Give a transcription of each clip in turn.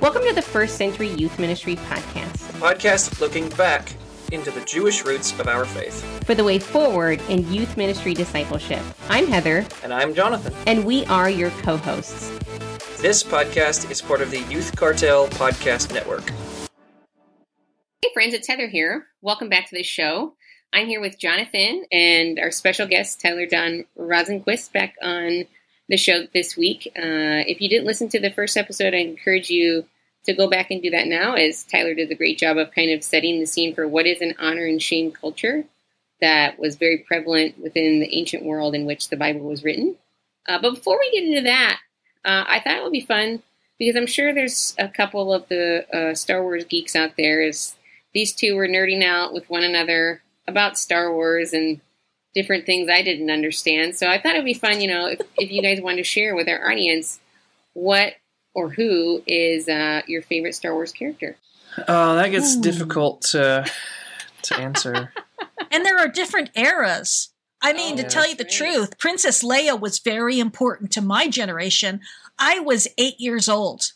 Welcome to the First Century Youth Ministry Podcast, a podcast looking back into the Jewish roots of our faith. For the way forward in youth ministry discipleship. I'm Heather. And I'm Jonathan. And we are your co hosts. This podcast is part of the Youth Cartel Podcast Network. Hey, friends, it's Heather here. Welcome back to the show. I'm here with Jonathan and our special guest, Tyler Dawn Rosenquist, back on the show this week. Uh, if you didn't listen to the first episode, I encourage you to go back and do that now, as Tyler did a great job of kind of setting the scene for what is an honor and shame culture that was very prevalent within the ancient world in which the Bible was written. Uh, but before we get into that, uh, I thought it would be fun because I'm sure there's a couple of the uh, Star Wars geeks out there. As these two were nerding out with one another about Star Wars and different things I didn't understand. So I thought it'd be fun, you know, if, if you guys wanted to share with our audience what or who is uh, your favorite Star Wars character. Oh, that gets Ooh. difficult to to answer. and there are different eras. I mean, oh, to tell you the right. truth, Princess Leia was very important to my generation. I was eight years old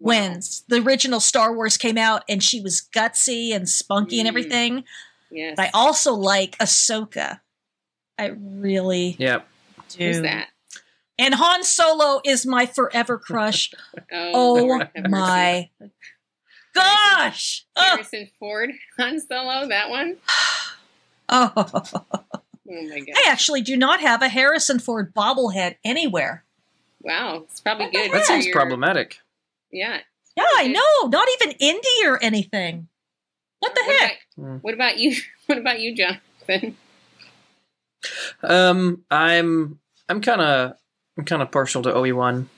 wow. when the original Star Wars came out, and she was gutsy and spunky mm. and everything. Yes. But I also like Ahsoka. I really yep. do. Who's that? And Han Solo is my forever crush. oh, oh my gosh! Harrison oh. Ford, Han Solo, that one. oh. oh my god! I actually do not have a Harrison Ford bobblehead anywhere. Wow, it's probably good. That seems your... problematic. Yeah. Yeah, I know. Not even Indy or anything. What the what heck? About, what about you? What about you, Jonathan? Um, I'm I'm kind of I'm kind of partial to Obi Wan,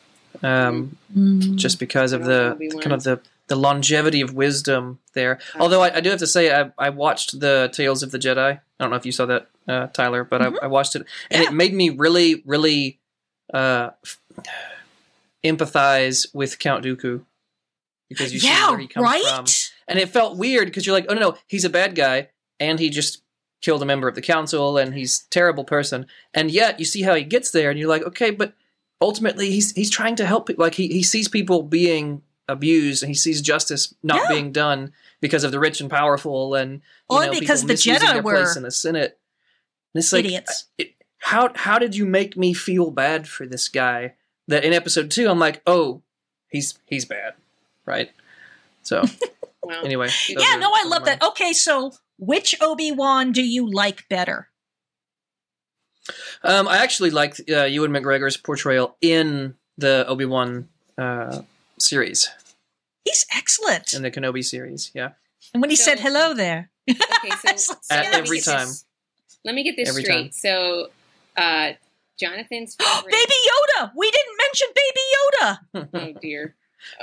um, mm. just because of the Obi-Wan. kind of the the longevity of wisdom there. Although I, I, do have to say, I, I watched the Tales of the Jedi. I don't know if you saw that, uh, Tyler, but mm-hmm. I, I, watched it, and yeah. it made me really, really uh, empathize with Count Dooku because you yeah, see where he comes right? from, and it felt weird because you're like, oh no, no, he's a bad guy, and he just killed a member of the council and he's a terrible person. And yet you see how he gets there and you're like, okay, but ultimately he's he's trying to help people. Like he, he sees people being abused and he sees justice not yeah. being done because of the rich and powerful and or know, because the Jedi were in the Senate. And it's like, idiots. It, how how did you make me feel bad for this guy? That in episode two, I'm like, oh, he's he's bad, right? So well, anyway, yeah, no, I love that. Okay, so which Obi Wan do you like better? Um, I actually like uh, Ewan McGregor's portrayal in the Obi Wan uh, series. He's excellent in the Kenobi series. Yeah, and when he so, said hello there, okay, so, so At every time. This, let me get this every straight. Time. So, uh, Jonathan's favorite... Baby Yoda. We didn't mention Baby Yoda. oh dear.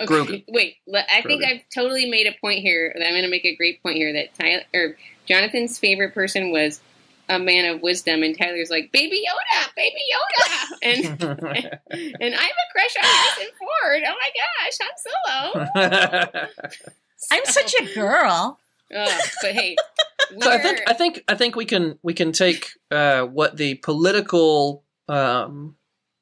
Okay, wait. I think I've totally made a point here. That I'm going to make a great point here. That Tyler or Jonathan's favorite person was a man of wisdom, and Tyler's like, "Baby Yoda, Baby Yoda," and and I have a crush on Harrison Ford. Oh my gosh, Han Solo. I'm such a girl. Oh, but hey, so I think I think I think we can we can take uh, what the political um,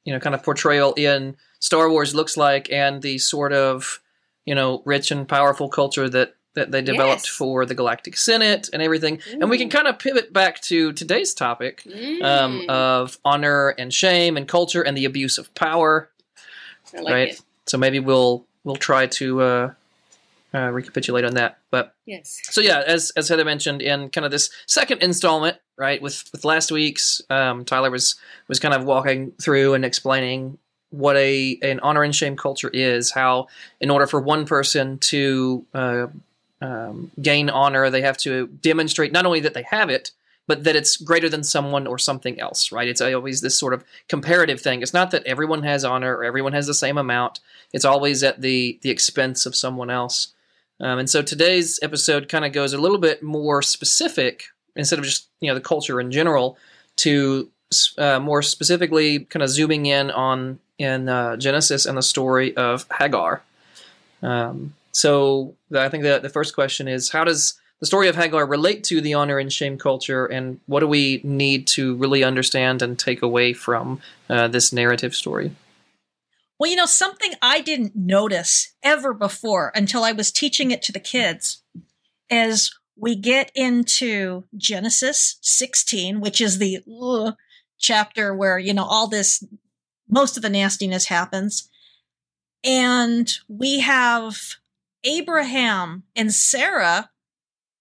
you know kind of portrayal in Star Wars looks like and the sort of you know rich and powerful culture that that they developed yes. for the Galactic Senate and everything. Ooh. And we can kind of pivot back to today's topic um, mm. um, of honor and shame and culture and the abuse of power. Like right. It. So maybe we'll we'll try to uh, uh, recapitulate on that. But yes. So yeah, as as Heather mentioned in kind of this second installment, right with with last week's, um, Tyler was was kind of walking through and explaining what a an honor and shame culture is. How, in order for one person to uh, um, gain honor, they have to demonstrate not only that they have it, but that it's greater than someone or something else. Right? It's always this sort of comparative thing. It's not that everyone has honor or everyone has the same amount. It's always at the the expense of someone else. Um, and so today's episode kind of goes a little bit more specific instead of just you know the culture in general to uh, more specifically kind of zooming in on in uh, Genesis and the story of Hagar. Um, so I think that the first question is how does the story of Hagar relate to the honor and shame culture, and what do we need to really understand and take away from uh, this narrative story? Well, you know, something I didn't notice ever before until I was teaching it to the kids is we get into Genesis 16, which is the chapter where, you know, all this, most of the nastiness happens. And we have Abraham and Sarah,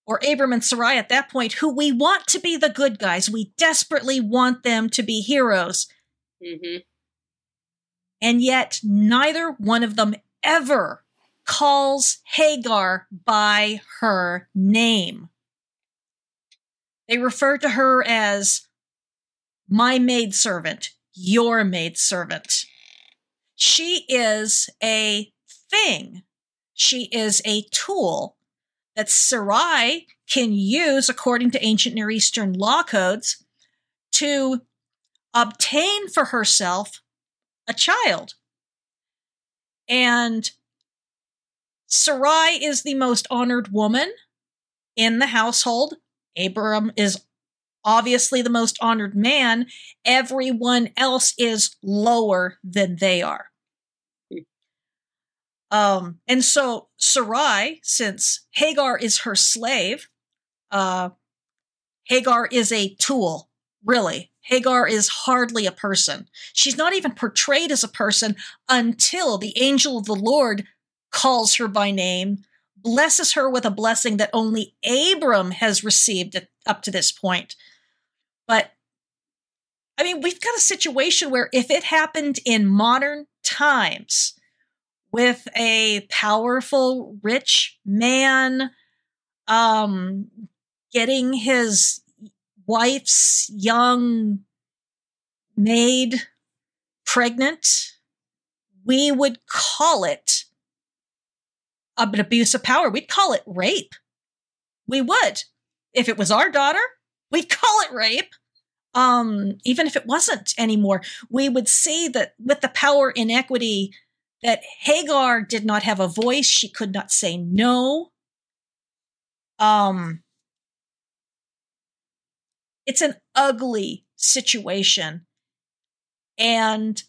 or Abram and Sarai at that point, who we want to be the good guys. We desperately want them to be heroes. Mm-hmm. And yet, neither one of them ever calls Hagar by her name. They refer to her as my maidservant, your maidservant. She is a thing. She is a tool that Sarai can use, according to ancient Near Eastern law codes, to obtain for herself a child. And Sarai is the most honored woman in the household. Abram is obviously the most honored man. Everyone else is lower than they are. Um, and so Sarai, since Hagar is her slave, uh, Hagar is a tool, really. Hagar is hardly a person. She's not even portrayed as a person until the angel of the Lord calls her by name, blesses her with a blessing that only Abram has received up to this point. But I mean, we've got a situation where if it happened in modern times with a powerful, rich man um, getting his wife's young maid pregnant, we would call it an abuse of power. We'd call it rape. We would. If it was our daughter, we'd call it rape. Um, even if it wasn't anymore, we would see that with the power inequity that Hagar did not have a voice. She could not say no. Um, it's an ugly situation. And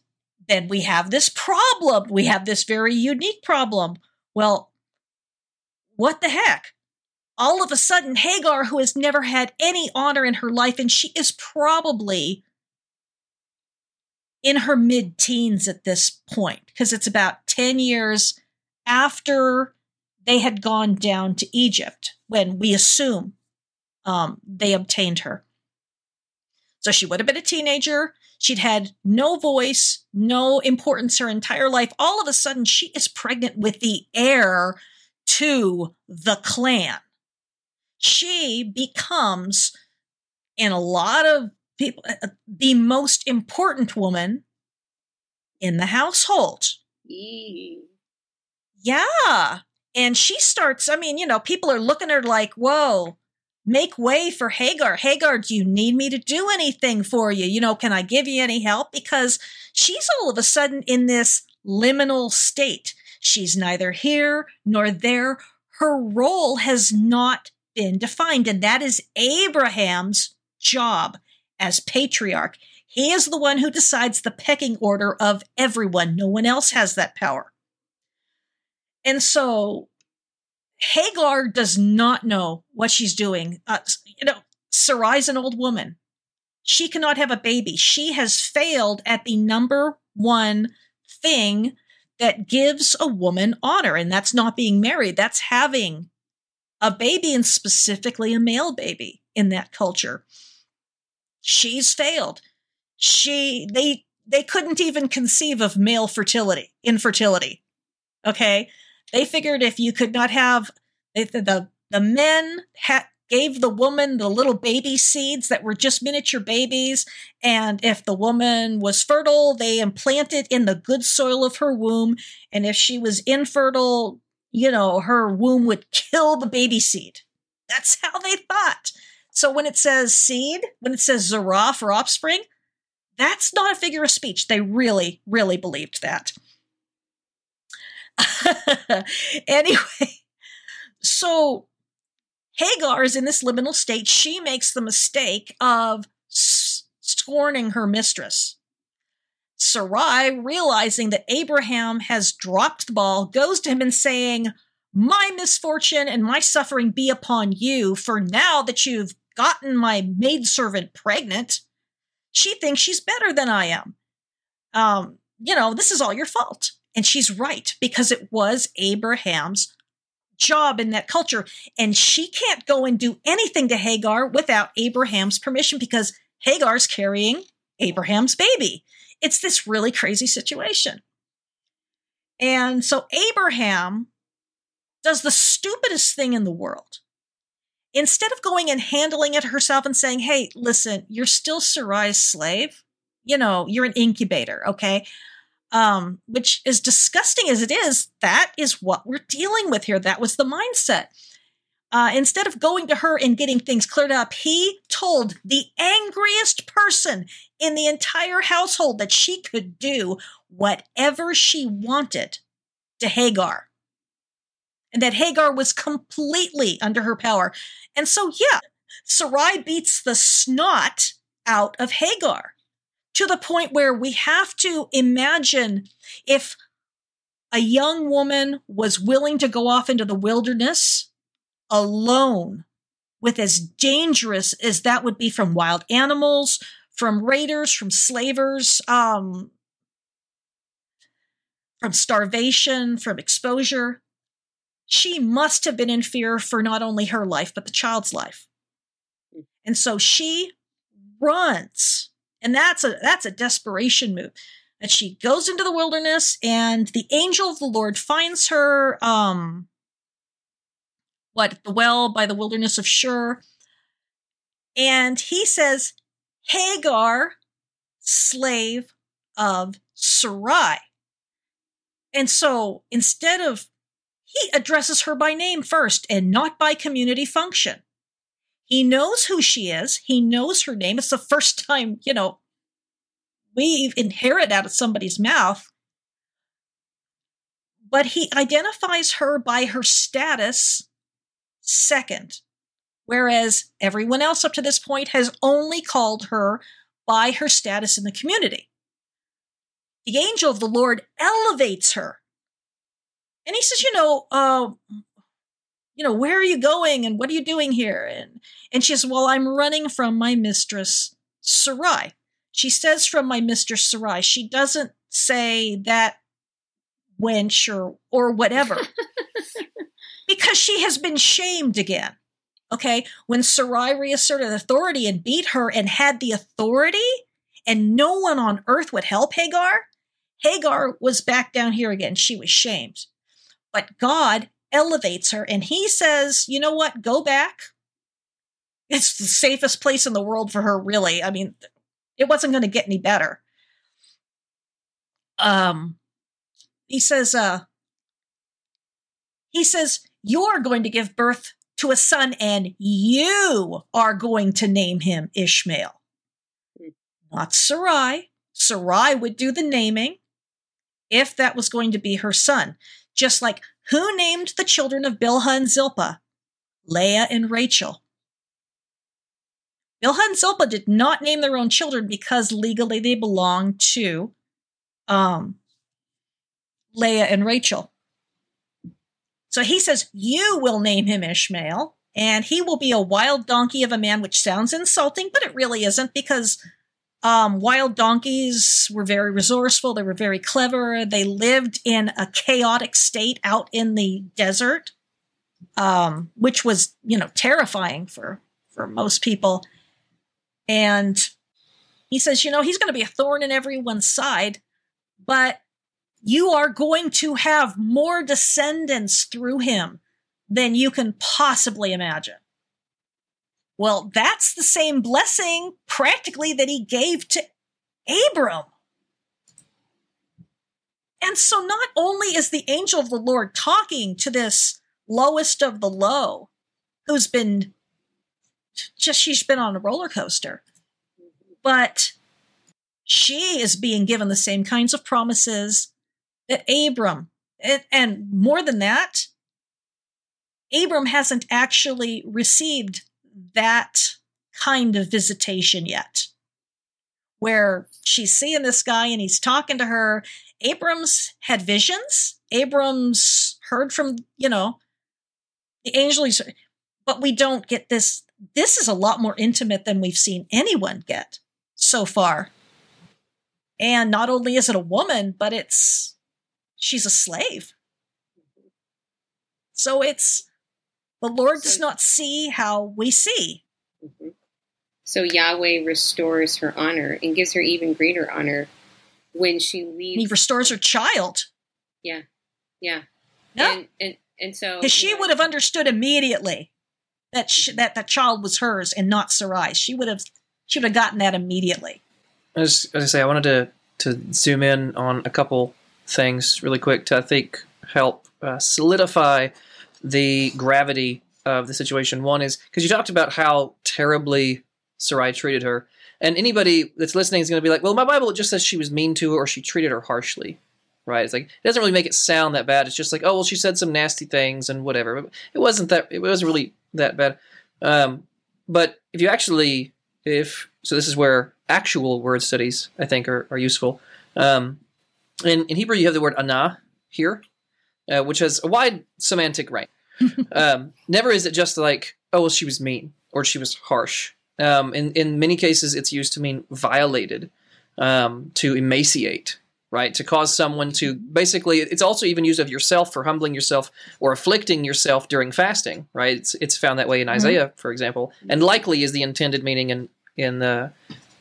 then we have this problem. We have this very unique problem. Well, what the heck? All of a sudden, Hagar, who has never had any honor in her life, and she is probably in her mid teens at this point, because it's about 10 years after they had gone down to Egypt when we assume um, they obtained her. So she would have been a teenager. She'd had no voice, no importance her entire life. All of a sudden, she is pregnant with the heir to the clan. She becomes, in a lot of people, uh, the most important woman in the household. Yeah. And she starts, I mean, you know, people are looking at her like, whoa, make way for Hagar. Hagar, do you need me to do anything for you? You know, can I give you any help? Because she's all of a sudden in this liminal state. She's neither here nor there. Her role has not been defined, and that is Abraham's job as patriarch. He is the one who decides the pecking order of everyone. No one else has that power. And so Hagar does not know what she's doing. Uh, you know, Sarai's an old woman. She cannot have a baby. She has failed at the number one thing that gives a woman honor, and that's not being married. That's having a baby, and specifically a male baby in that culture. She's failed. She they they couldn't even conceive of male fertility, infertility. Okay, they figured if you could not have the the, the men had gave the woman the little baby seeds that were just miniature babies. And if the woman was fertile, they implanted in the good soil of her womb. And if she was infertile, you know, her womb would kill the baby seed. That's how they thought. So when it says seed, when it says Zerah for offspring, that's not a figure of speech. They really, really believed that. anyway, so Hagar is in this liminal state. She makes the mistake of scorning her mistress. Sarai, realizing that Abraham has dropped the ball, goes to him and saying, My misfortune and my suffering be upon you, for now that you've gotten my maidservant pregnant, she thinks she's better than I am. Um, you know, this is all your fault. And she's right because it was Abraham's job in that culture. And she can't go and do anything to Hagar without Abraham's permission because Hagar's carrying Abraham's baby. It's this really crazy situation. And so Abraham does the stupidest thing in the world. Instead of going and handling it herself and saying, hey, listen, you're still Sarai's slave. You know, you're an incubator, okay? Um, which is disgusting as it is, that is what we're dealing with here. That was the mindset. Uh, instead of going to her and getting things cleared up, he told the angriest person in the entire household that she could do whatever she wanted to Hagar. And that Hagar was completely under her power. And so, yeah, Sarai beats the snot out of Hagar to the point where we have to imagine if a young woman was willing to go off into the wilderness alone with as dangerous as that would be from wild animals, from raiders, from slavers, um, from starvation, from exposure. She must have been in fear for not only her life, but the child's life. And so she runs. And that's a that's a desperation move. And she goes into the wilderness and the angel of the Lord finds her um what the well by the wilderness of Shur. And he says, Hagar, slave of Sarai. And so instead of, he addresses her by name first and not by community function. He knows who she is. He knows her name. It's the first time, you know, we inherit out of somebody's mouth. But he identifies her by her status second, whereas everyone else up to this point has only called her by her status in the community. The angel of the Lord elevates her. And he says, you know, uh, you know, where are you going and what are you doing here? And and she says, Well, I'm running from my mistress Sarai. She says from my mistress Sarai. She doesn't say that wench or or whatever. because she has been shamed again. Okay. When Sarai reasserted authority and beat her and had the authority, and no one on earth would help Hagar, Hagar was back down here again. She was shamed. But God elevates her and he says, you know what? Go back. It's the safest place in the world for her, really. I mean, it wasn't going to get any better. Um, he says, uh, he says, you're going to give birth to a son and you are going to name him Ishmael. Not Sarai. Sarai would do the naming if that was going to be her son. Just like who named the children of Bilhah and Zilpah? Leah and Rachel. Bilhah and Zilpah did not name their own children because legally they belonged to um, Leah and Rachel. So he says, You will name him Ishmael, and he will be a wild donkey of a man, which sounds insulting, but it really isn't because um, wild donkeys were very resourceful. They were very clever. They lived in a chaotic state out in the desert, um, which was, you know, terrifying for, for most people. And he says, you know, he's going to be a thorn in everyone's side, but you are going to have more descendants through him than you can possibly imagine. Well, that's the same blessing practically that he gave to Abram. And so not only is the angel of the Lord talking to this lowest of the low, who's been just, she's been on a roller coaster, but she is being given the same kinds of promises that Abram, and, and more than that, Abram hasn't actually received that kind of visitation yet. where she's seeing this guy and he's talking to her. Abrams had visions. Abrams heard from, you know, the angels, but we don't get this. This is a lot more intimate than we've seen anyone get so far. And not only is it a woman, but it's she's a slave. So it's the Lord does not see how we see. Mm-hmm. So Yahweh restores her honor and gives her even greater honor when she leaves. He restores her child. Yeah, yeah. No. And, and, and so. Because she would have understood immediately that she, that the child was hers and not Sarai's. She would have she would have gotten that immediately. As, as I say, I wanted to to zoom in on a couple things really quick to I think help uh, solidify the gravity of the situation. One is because you talked about how terribly Sarai treated her. And anybody that's listening is going to be like, well, my Bible just says she was mean to her or she treated her harshly. Right? It's like it doesn't really make it sound that bad. It's just like, oh well, she said some nasty things and whatever. But it wasn't that. It wasn't really that bad. Um, but if you actually, if so, this is where actual word studies I think are, are useful. Um, in, in Hebrew, you have the word ana here, uh, which has a wide semantic range. um, never is it just like, oh well, she was mean or she was harsh. Um, in in many cases, it's used to mean violated, um, to emaciate, right? To cause someone to basically. It's also even used of yourself for humbling yourself or afflicting yourself during fasting, right? It's it's found that way in Isaiah, mm-hmm. for example, and likely is the intended meaning in in the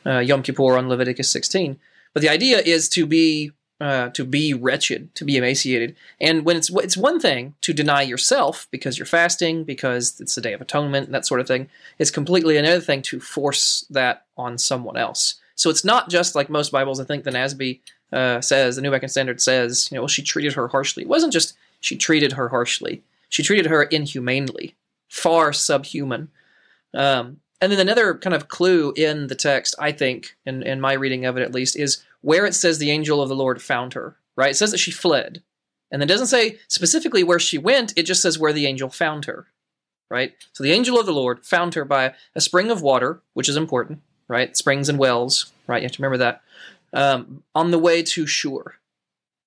uh, Yom Kippur on Leviticus 16. But the idea is to be uh, to be wretched, to be emaciated. And when it's it's one thing to deny yourself because you're fasting, because it's the Day of Atonement, and that sort of thing. It's completely another thing to force that on someone else. So it's not just like most Bibles. I think the NASB uh, says, the New American Standard says, you know, well, she treated her harshly. It wasn't just she treated her harshly. She treated her inhumanely, far subhuman. Um, and then another kind of clue in the text, I think, in, in my reading of it at least, is where it says the angel of the Lord found her, right? It says that she fled. And it doesn't say specifically where she went, it just says where the angel found her, right? So the angel of the Lord found her by a spring of water, which is important, right? Springs and wells, right? You have to remember that. Um, on the way to Shur.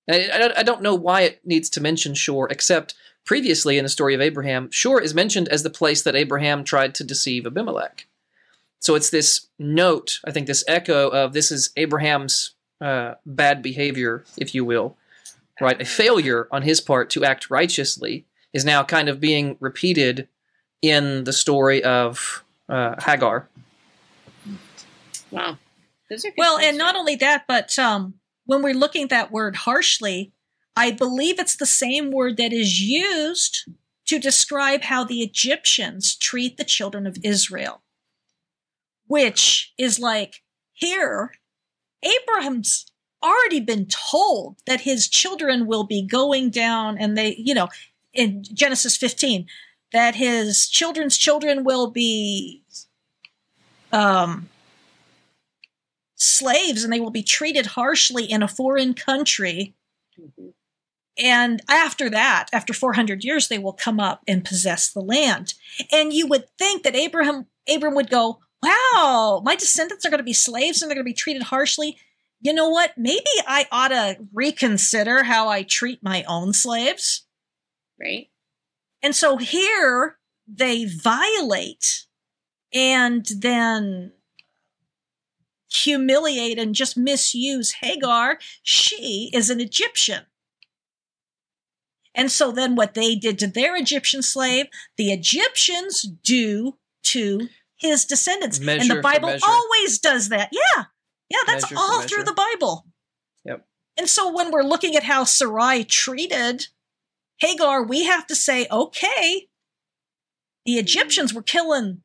I, I don't know why it needs to mention Shur, except previously in the story of Abraham, Shur is mentioned as the place that Abraham tried to deceive Abimelech. So it's this note, I think, this echo of this is Abraham's uh, bad behavior, if you will, right? A failure on his part to act righteously is now kind of being repeated in the story of uh, Hagar. Wow. well, and not only that, but um, when we're looking at that word harshly, I believe it's the same word that is used to describe how the Egyptians treat the children of Israel, which is like here Abraham's already been told that his children will be going down and they, you know, in Genesis 15, that his children's children will be um, slaves and they will be treated harshly in a foreign country. Mm-hmm. And after that, after 400 years, they will come up and possess the land. And you would think that Abraham, Abram would go, wow, my descendants are going to be slaves and they're going to be treated harshly. You know what? Maybe I ought to reconsider how I treat my own slaves. Right. And so here they violate and then humiliate and just misuse Hagar. She is an Egyptian. And so then what they did to their Egyptian slave, the Egyptians do to his descendants. Measure and the Bible always does that. Yeah. Yeah, that's measure all through the Bible. Yep. And so when we're looking at how Sarai treated Hagar, we have to say, okay, the Egyptians were killing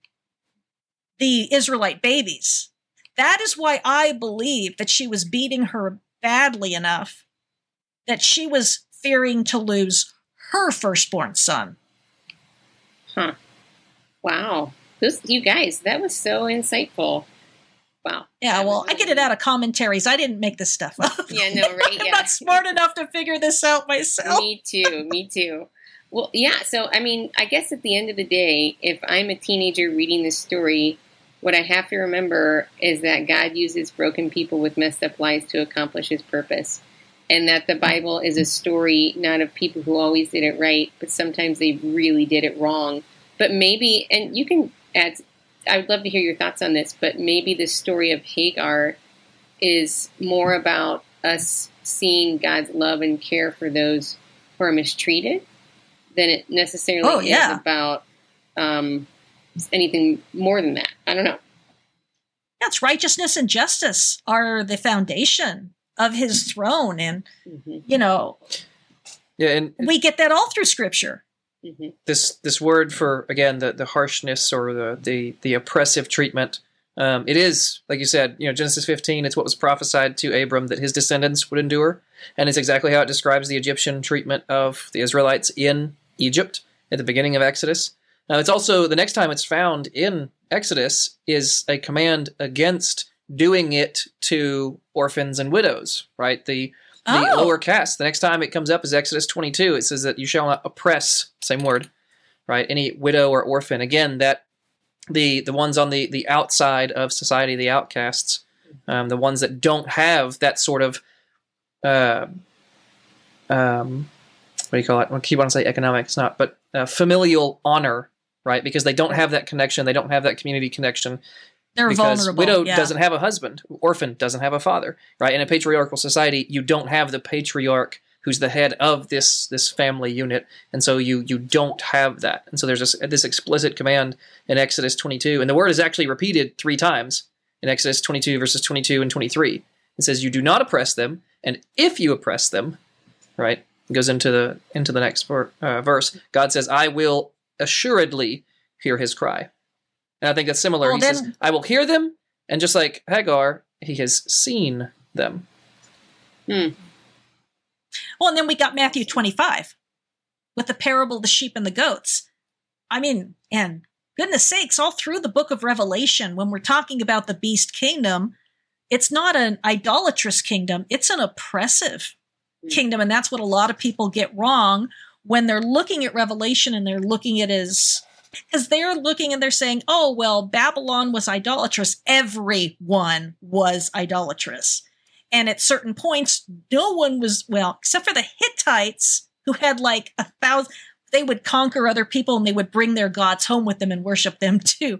the Israelite babies. That is why I believe that she was beating her badly enough that she was fearing to lose her firstborn son. Huh. Wow. Those you guys, that was so insightful. Wow. Yeah, well, I get it um, out of commentaries. I didn't make this stuff up. Yeah, no, right. I'm not smart enough to figure this out myself. Me too. Me too. Well, yeah. So, I mean, I guess at the end of the day, if I'm a teenager reading this story, what I have to remember is that God uses broken people with messed up lives to accomplish his purpose. And that the Bible is a story not of people who always did it right, but sometimes they really did it wrong. But maybe, and you can add, I would love to hear your thoughts on this, but maybe the story of Hagar is more about us seeing God's love and care for those who are mistreated than it necessarily Oh, yeah. is about um, anything more than that. I don't know. That's righteousness and justice are the foundation of his throne. And, hmm you know, Yeah, and we get that all through scripture. Hmm this this word for again the the harshness or the the the oppressive treatment. Um, it is like you said, you know, Genesis 15. It's what was prophesied to Abram that his descendants would endure, and it's exactly how it describes the Egyptian treatment of the Israelites in Egypt at the beginning of Exodus. Now, it's also the next time it's found in Exodus is a command against doing it to orphans and widows. Right, the the Oh. lower caste. The next time it comes up is Exodus 22. It says that you shall not oppress, same word, right? Any widow or orphan. Again, that the the ones on the the outside of society, the outcasts, um, the ones that don't have that sort of, uh, um, what do you call it? I keep on saying economics, not, but uh, familial honor, right? Because they don't have that connection, they don't have that community connection They're because vulnerable. widow yeah. doesn't have a husband orphan doesn't have a father right? In a patriarchal society you don't have the patriarch who's the head of this this family unit and so you you don't have that. And so there's this, this explicit command in exodus 22 and the word is actually repeated three times in exodus 22 verses 22 and 23 it says you do not oppress them and if you oppress them right? It goes into the into the next ver- uh, verse. God says i will assuredly hear his cry and I think that's similar. Well, he says, I will hear them, and just like Hagar, he has seen them. Well, and then we got Matthew 25 with the parable of the sheep and the goats. I mean, and goodness sakes, all through the book of Revelation, when we're talking about the beast kingdom, it's not an idolatrous kingdom, it's an oppressive Mm. kingdom. And that's what a lot of people get wrong when they're looking at Revelation and they're looking at it as because they're looking and they're saying, oh, well, Babylon was idolatrous. Everyone was idolatrous. And at certain points, no one was, well, except for the Hittites who had like a thousand, they would conquer other people and they would bring their gods home with them and worship them too.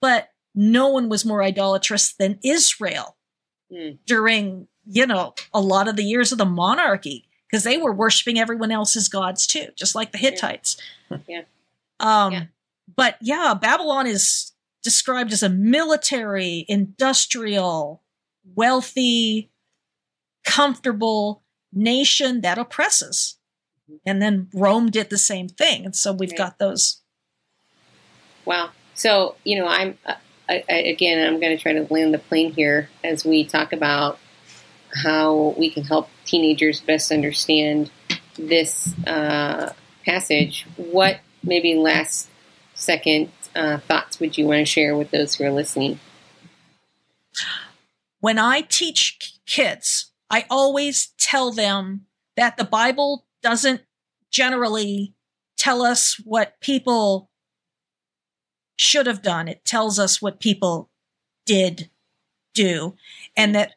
But no one was more idolatrous than Israel Hmm. during, you know, a lot of the years of the monarchy because they were worshiping everyone else's gods too, just like the Hittites. Yeah. Um, Yeah. But yeah, Babylon is described as a military, industrial, wealthy, comfortable nation that oppresses. And then Rome did the same thing. And so we've Right. got those. Wow. So, you know, I'm, uh, I, I, again, I'm going to try to land the plane here as we talk about how we can help teenagers best understand this uh, passage. What maybe last second uh, thoughts would you want to share with those who are listening? When I teach kids, I always tell them that the Bible doesn't generally tell us what people should have done. It tells us what people did do. And that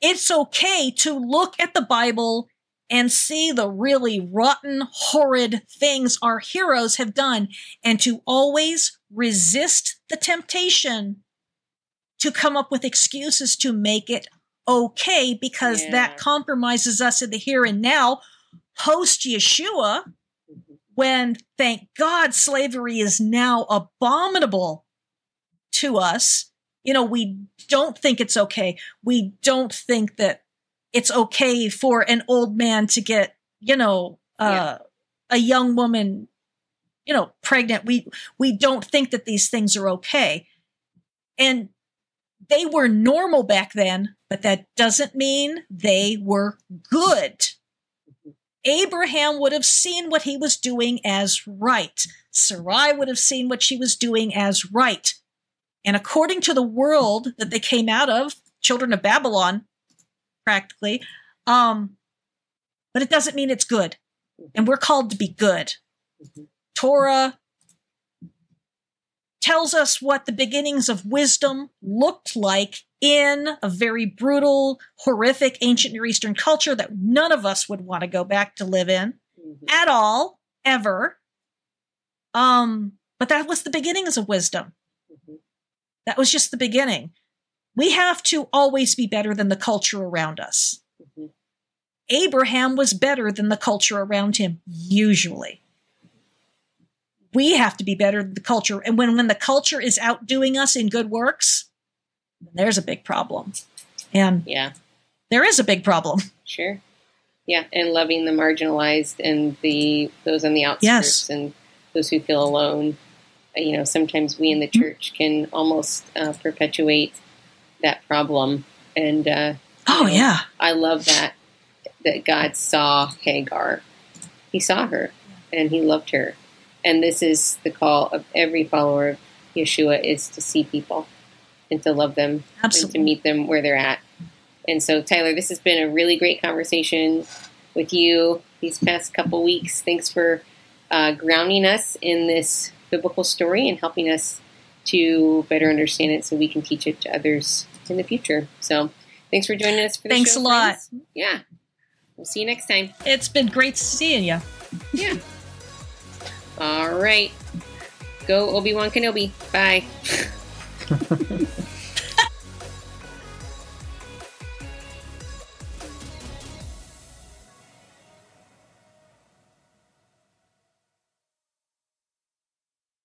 it's okay to look at the Bible and see the really rotten, horrid things our heroes have done and to always resist the temptation to come up with excuses to make it okay because Yeah. that compromises us in the here and now post Yeshua when thank God slavery is now abominable to us. You know, we don't think it's okay. We don't think that it's okay for an old man to get, you know, uh, a young woman, you know, pregnant. We we don't think that these things are okay. And they were normal back then, but that doesn't mean they were good. Abraham would have seen what he was doing as right. Sarai would have seen what she was doing as right. And according to the world that they came out of, children of Babylon, practically, um, but it doesn't mean it's good. And we're called to be good. Mhm. Torah tells us what the beginnings of wisdom looked like in a very brutal, horrific ancient Near Eastern culture that none of us would want to go back to live in mm-hmm. at all, ever. Um, but that was the beginnings of wisdom. Mm-hmm. That was just the beginning. We have to always be better than the culture around us. Mm-hmm. Abraham was better than the culture around him, usually. We have to be better than the culture. And when, when the culture is outdoing us in good works, there's a big problem. And yeah, there is a big problem. Sure. Yeah, and loving the marginalized and the those on the outskirts yes. and those who feel alone. You know, sometimes we in the mm-hmm. church can almost uh, perpetuate that problem. And uh, oh yeah, I love that that God saw Hagar. He saw her, and He loved her. And this is the call of every follower of Yeshua: is to see people and to love them Absolutely. and to meet them where they're at. And so, Tyler, this has been a really great conversation with you these past couple weeks. Thanks for uh, grounding us in this biblical story and helping us to better understand it so we can teach it to others in the future. So, thanks for joining us for the Thanks show, a lot. Friends. Yeah. We'll see you next time. It's been great seeing you. Yeah. All right. Go Obi Wan Kenobi. Bye.